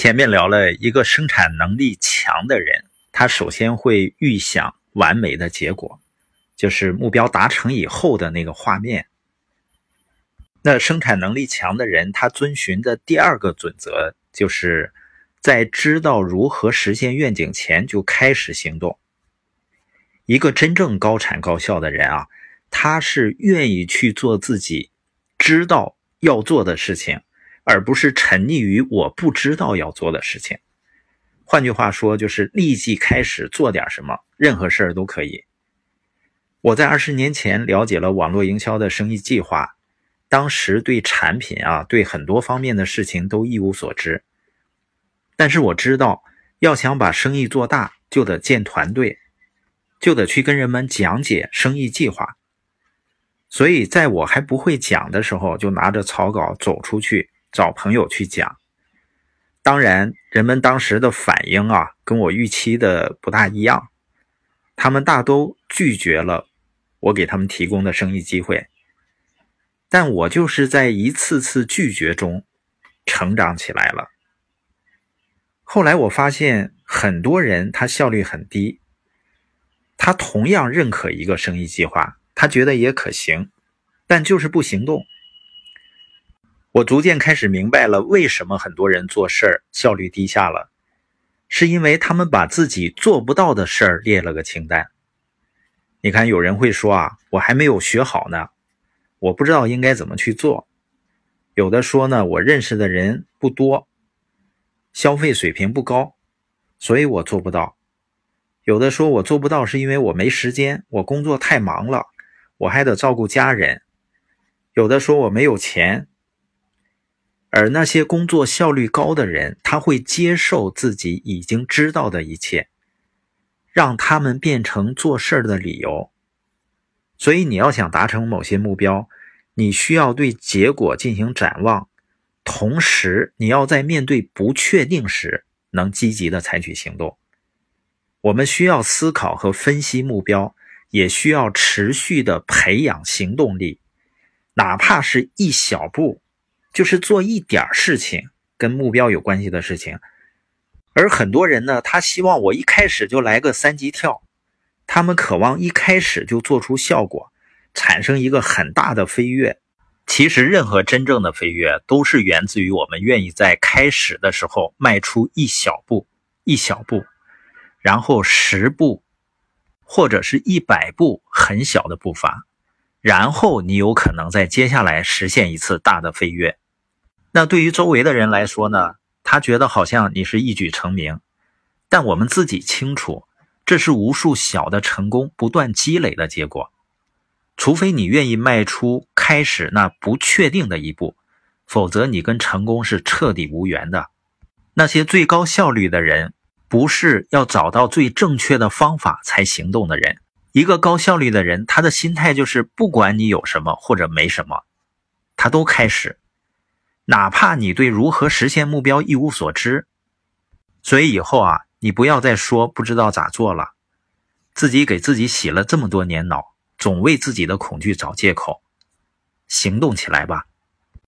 前面聊了一个生产能力强的人，他首先会预想完美的结果，就是目标达成以后的那个画面。那生产能力强的人，他遵循的第二个准则，就是在知道如何实现愿景前就开始行动。一个真正高产高效的人啊，他是愿意去做自己知道要做的事情。而不是沉溺于我不知道要做的事情。换句话说，就是立即开始做点什么，任何事儿都可以。我在二十年前了解了网络营销的生意计划，当时对产品啊，对很多方面的事情都一无所知。但是我知道，要想把生意做大，就得建团队，就得去跟人们讲解生意计划。所以，在我还不会讲的时候，就拿着草稿走出去。找朋友去讲，当然，人们当时的反应啊，跟我预期的不大一样。他们大都拒绝了我给他们提供的生意机会。但我就是在一次次拒绝中成长起来了。后来我发现，很多人他效率很低，他同样认可一个生意计划，他觉得也可行，但就是不行动。我逐渐开始明白了，为什么很多人做事儿效率低下了，是因为他们把自己做不到的事儿列了个清单。你看，有人会说啊，我还没有学好呢，我不知道应该怎么去做。有的说呢，我认识的人不多，消费水平不高，所以我做不到。有的说我做不到是因为我没时间，我工作太忙了，我还得照顾家人。有的说我没有钱。而那些工作效率高的人，他会接受自己已经知道的一切，让他们变成做事儿的理由。所以，你要想达成某些目标，你需要对结果进行展望，同时你要在面对不确定时能积极的采取行动。我们需要思考和分析目标，也需要持续的培养行动力，哪怕是一小步。就是做一点事情跟目标有关系的事情，而很多人呢，他希望我一开始就来个三级跳，他们渴望一开始就做出效果，产生一个很大的飞跃。其实，任何真正的飞跃都是源自于我们愿意在开始的时候迈出一小步，一小步，然后十步，或者是一百步很小的步伐，然后你有可能在接下来实现一次大的飞跃。那对于周围的人来说呢？他觉得好像你是一举成名，但我们自己清楚，这是无数小的成功不断积累的结果。除非你愿意迈出开始那不确定的一步，否则你跟成功是彻底无缘的。那些最高效率的人，不是要找到最正确的方法才行动的人。一个高效率的人，他的心态就是不管你有什么或者没什么，他都开始。哪怕你对如何实现目标一无所知，所以以后啊，你不要再说不知道咋做了，自己给自己洗了这么多年脑，总为自己的恐惧找借口，行动起来吧。